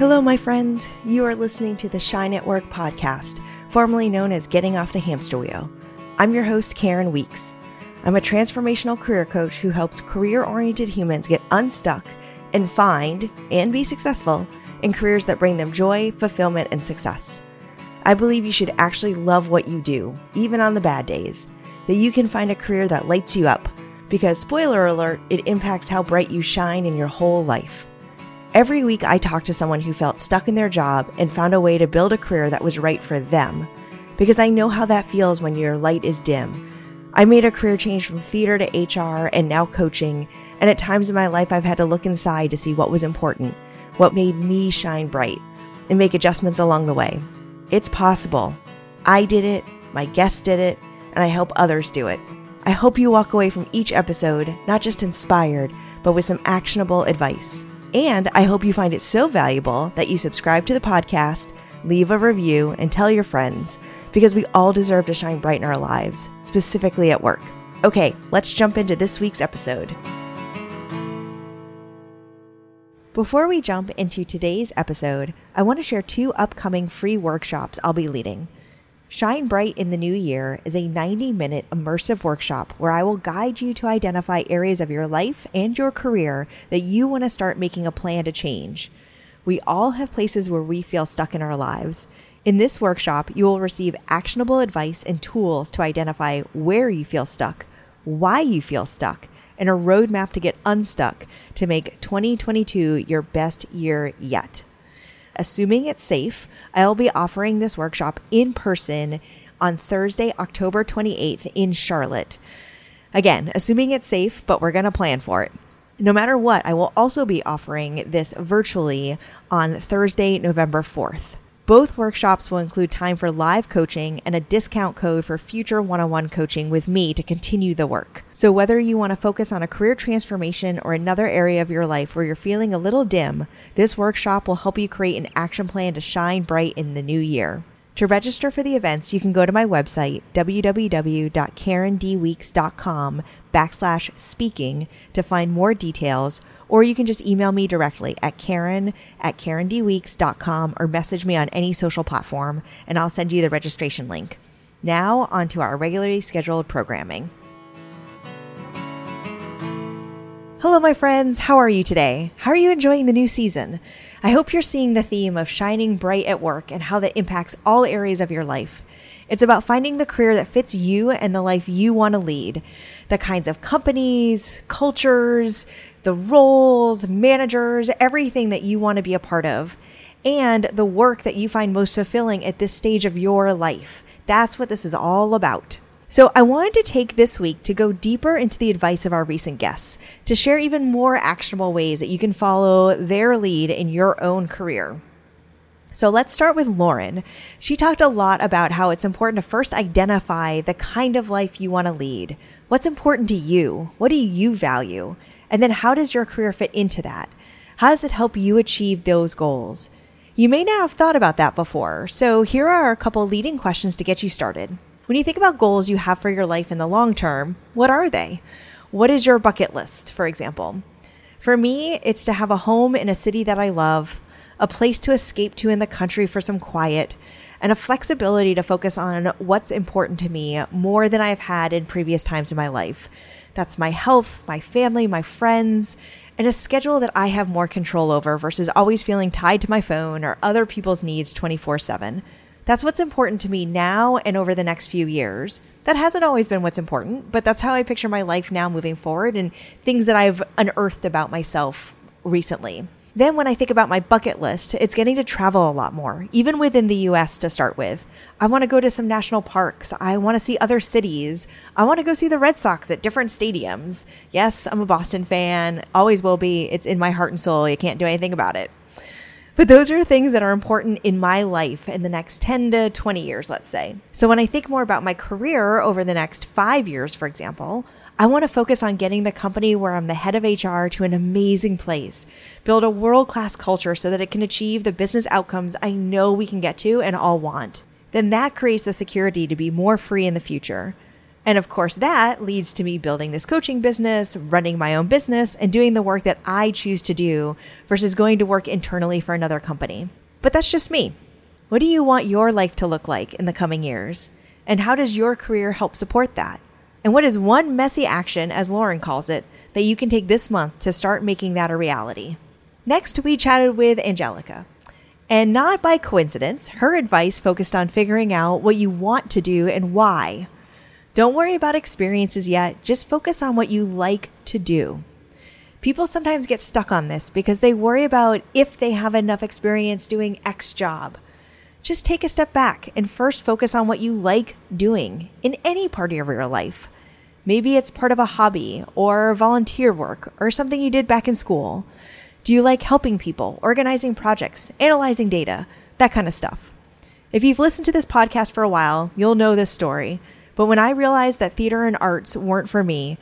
Hello, my friends. You are listening to the Shine at Work podcast, formerly known as Getting Off the Hamster Wheel. I'm your host, Karen Weeks. I'm a transformational career coach who helps career oriented humans get unstuck and find and be successful in careers that bring them joy, fulfillment, and success. I believe you should actually love what you do, even on the bad days, that you can find a career that lights you up, because, spoiler alert, it impacts how bright you shine in your whole life. Every week, I talk to someone who felt stuck in their job and found a way to build a career that was right for them, because I know how that feels when your light is dim. I made a career change from theater to HR and now coaching, and at times in my life, I've had to look inside to see what was important, what made me shine bright, and make adjustments along the way. It's possible. I did it, my guests did it, and I help others do it. I hope you walk away from each episode not just inspired, but with some actionable advice. And I hope you find it so valuable that you subscribe to the podcast, leave a review, and tell your friends, because we all deserve to shine bright in our lives, specifically at work. Okay, let's jump into this week's episode. Before we jump into today's episode, I want to share two upcoming free workshops I'll be leading. Shine Bright in the New Year is a 90 minute immersive workshop where I will guide you to identify areas of your life and your career that you want to start making a plan to change. We all have places where we feel stuck in our lives. In this workshop, you will receive actionable advice and tools to identify where you feel stuck, why you feel stuck, and a roadmap to get unstuck to make 2022 your best year yet. Assuming it's safe, I'll be offering this workshop in person on Thursday, October 28th in Charlotte. Again, assuming it's safe, but we're going to plan for it. No matter what, I will also be offering this virtually on Thursday, November 4th. Both workshops will include time for live coaching and a discount code for future one on one coaching with me to continue the work. So, whether you want to focus on a career transformation or another area of your life where you're feeling a little dim, this workshop will help you create an action plan to shine bright in the new year. To register for the events, you can go to my website, www.karendweeks.com backslash speaking to find more details or you can just email me directly at karen at karendweeks.com or message me on any social platform, and I'll send you the registration link. Now, on to our regularly scheduled programming. Hello, my friends. How are you today? How are you enjoying the new season? I hope you're seeing the theme of shining bright at work and how that impacts all areas of your life. It's about finding the career that fits you and the life you want to lead, the kinds of companies, cultures, the roles, managers, everything that you want to be a part of, and the work that you find most fulfilling at this stage of your life. That's what this is all about. So, I wanted to take this week to go deeper into the advice of our recent guests, to share even more actionable ways that you can follow their lead in your own career. So let's start with Lauren. She talked a lot about how it's important to first identify the kind of life you want to lead. What's important to you? What do you value? And then how does your career fit into that? How does it help you achieve those goals? You may not have thought about that before, so here are a couple leading questions to get you started. When you think about goals you have for your life in the long term, what are they? What is your bucket list, for example? For me, it's to have a home in a city that I love, a place to escape to in the country for some quiet, and a flexibility to focus on what's important to me more than I've had in previous times in my life. That's my health, my family, my friends, and a schedule that I have more control over versus always feeling tied to my phone or other people's needs 24 7. That's what's important to me now and over the next few years. That hasn't always been what's important, but that's how I picture my life now moving forward and things that I've unearthed about myself recently. Then, when I think about my bucket list, it's getting to travel a lot more, even within the US to start with. I want to go to some national parks. I want to see other cities. I want to go see the Red Sox at different stadiums. Yes, I'm a Boston fan, always will be. It's in my heart and soul. You can't do anything about it. But those are things that are important in my life in the next 10 to 20 years, let's say. So when I think more about my career over the next five years, for example, I want to focus on getting the company where I'm the head of HR to an amazing place, build a world class culture so that it can achieve the business outcomes I know we can get to and all want. Then that creates the security to be more free in the future. And of course, that leads to me building this coaching business, running my own business, and doing the work that I choose to do versus going to work internally for another company. But that's just me. What do you want your life to look like in the coming years? And how does your career help support that? And what is one messy action, as Lauren calls it, that you can take this month to start making that a reality? Next, we chatted with Angelica. And not by coincidence, her advice focused on figuring out what you want to do and why. Don't worry about experiences yet, just focus on what you like to do. People sometimes get stuck on this because they worry about if they have enough experience doing X job. Just take a step back and first focus on what you like doing in any part of your life. Maybe it's part of a hobby or volunteer work or something you did back in school. Do you like helping people, organizing projects, analyzing data, that kind of stuff? If you've listened to this podcast for a while, you'll know this story. But when I realized that theater and arts weren't for me,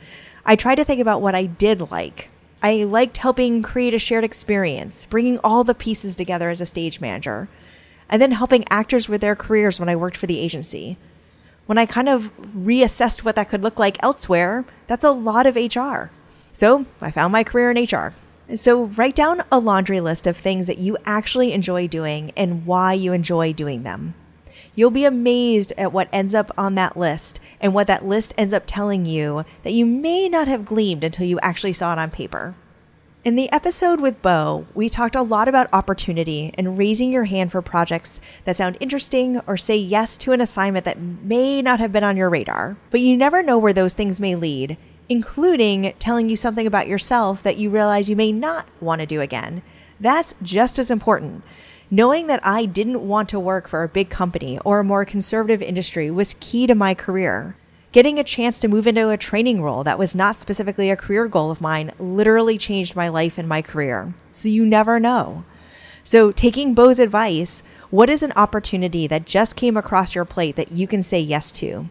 I tried to think about what I did like. I liked helping create a shared experience, bringing all the pieces together as a stage manager, and then helping actors with their careers when I worked for the agency. When I kind of reassessed what that could look like elsewhere, that's a lot of HR. So I found my career in HR. So write down a laundry list of things that you actually enjoy doing and why you enjoy doing them. You'll be amazed at what ends up on that list and what that list ends up telling you that you may not have gleaned until you actually saw it on paper. In the episode with Bo, we talked a lot about opportunity and raising your hand for projects that sound interesting or say yes to an assignment that may not have been on your radar. But you never know where those things may lead, including telling you something about yourself that you realize you may not want to do again. That's just as important Knowing that I didn't want to work for a big company or a more conservative industry was key to my career. Getting a chance to move into a training role that was not specifically a career goal of mine literally changed my life and my career. So you never know. So, taking Bo's advice, what is an opportunity that just came across your plate that you can say yes to?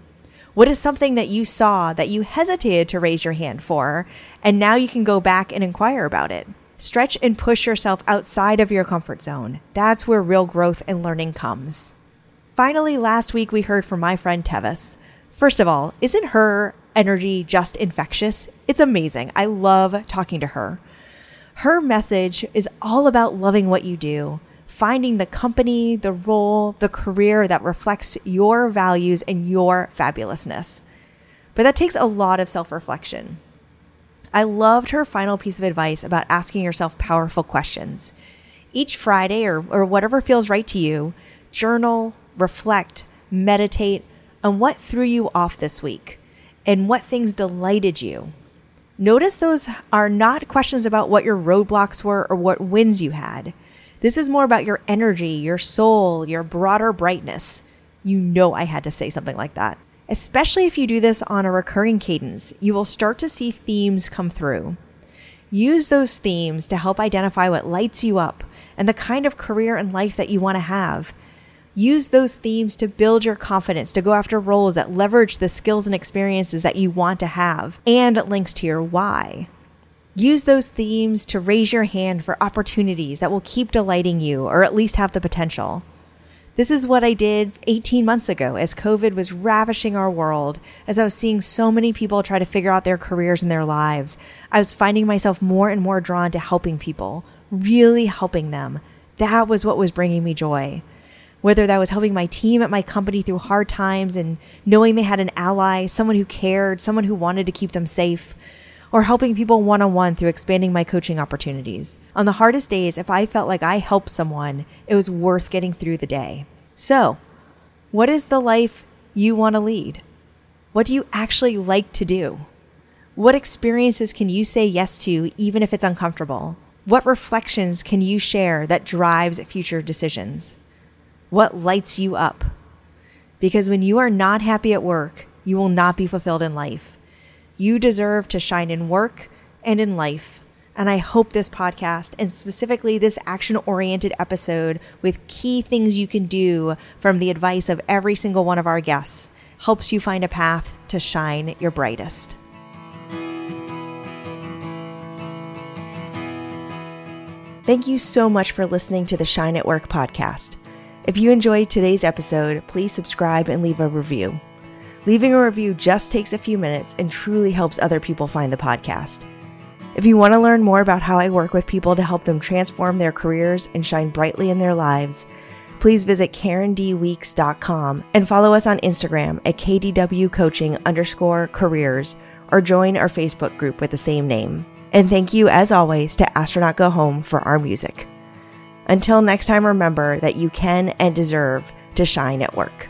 What is something that you saw that you hesitated to raise your hand for, and now you can go back and inquire about it? Stretch and push yourself outside of your comfort zone. That's where real growth and learning comes. Finally, last week we heard from my friend Tevis. First of all, isn't her energy just infectious? It's amazing. I love talking to her. Her message is all about loving what you do, finding the company, the role, the career that reflects your values and your fabulousness. But that takes a lot of self reflection. I loved her final piece of advice about asking yourself powerful questions. Each Friday, or, or whatever feels right to you, journal, reflect, meditate on what threw you off this week and what things delighted you. Notice those are not questions about what your roadblocks were or what wins you had. This is more about your energy, your soul, your broader brightness. You know, I had to say something like that. Especially if you do this on a recurring cadence, you will start to see themes come through. Use those themes to help identify what lights you up and the kind of career and life that you want to have. Use those themes to build your confidence to go after roles that leverage the skills and experiences that you want to have and links to your why. Use those themes to raise your hand for opportunities that will keep delighting you or at least have the potential. This is what I did 18 months ago as COVID was ravishing our world, as I was seeing so many people try to figure out their careers and their lives. I was finding myself more and more drawn to helping people, really helping them. That was what was bringing me joy. Whether that was helping my team at my company through hard times and knowing they had an ally, someone who cared, someone who wanted to keep them safe, or helping people one on one through expanding my coaching opportunities. On the hardest days, if I felt like I helped someone, it was worth getting through the day. So, what is the life you want to lead? What do you actually like to do? What experiences can you say yes to even if it's uncomfortable? What reflections can you share that drives future decisions? What lights you up? Because when you are not happy at work, you will not be fulfilled in life. You deserve to shine in work and in life. And I hope this podcast, and specifically this action oriented episode with key things you can do from the advice of every single one of our guests, helps you find a path to shine your brightest. Thank you so much for listening to the Shine at Work podcast. If you enjoyed today's episode, please subscribe and leave a review. Leaving a review just takes a few minutes and truly helps other people find the podcast. If you want to learn more about how I work with people to help them transform their careers and shine brightly in their lives, please visit karendweeks.com and follow us on Instagram at kdwcoaching underscore careers or join our Facebook group with the same name. And thank you, as always, to Astronaut Go Home for our music. Until next time, remember that you can and deserve to shine at work.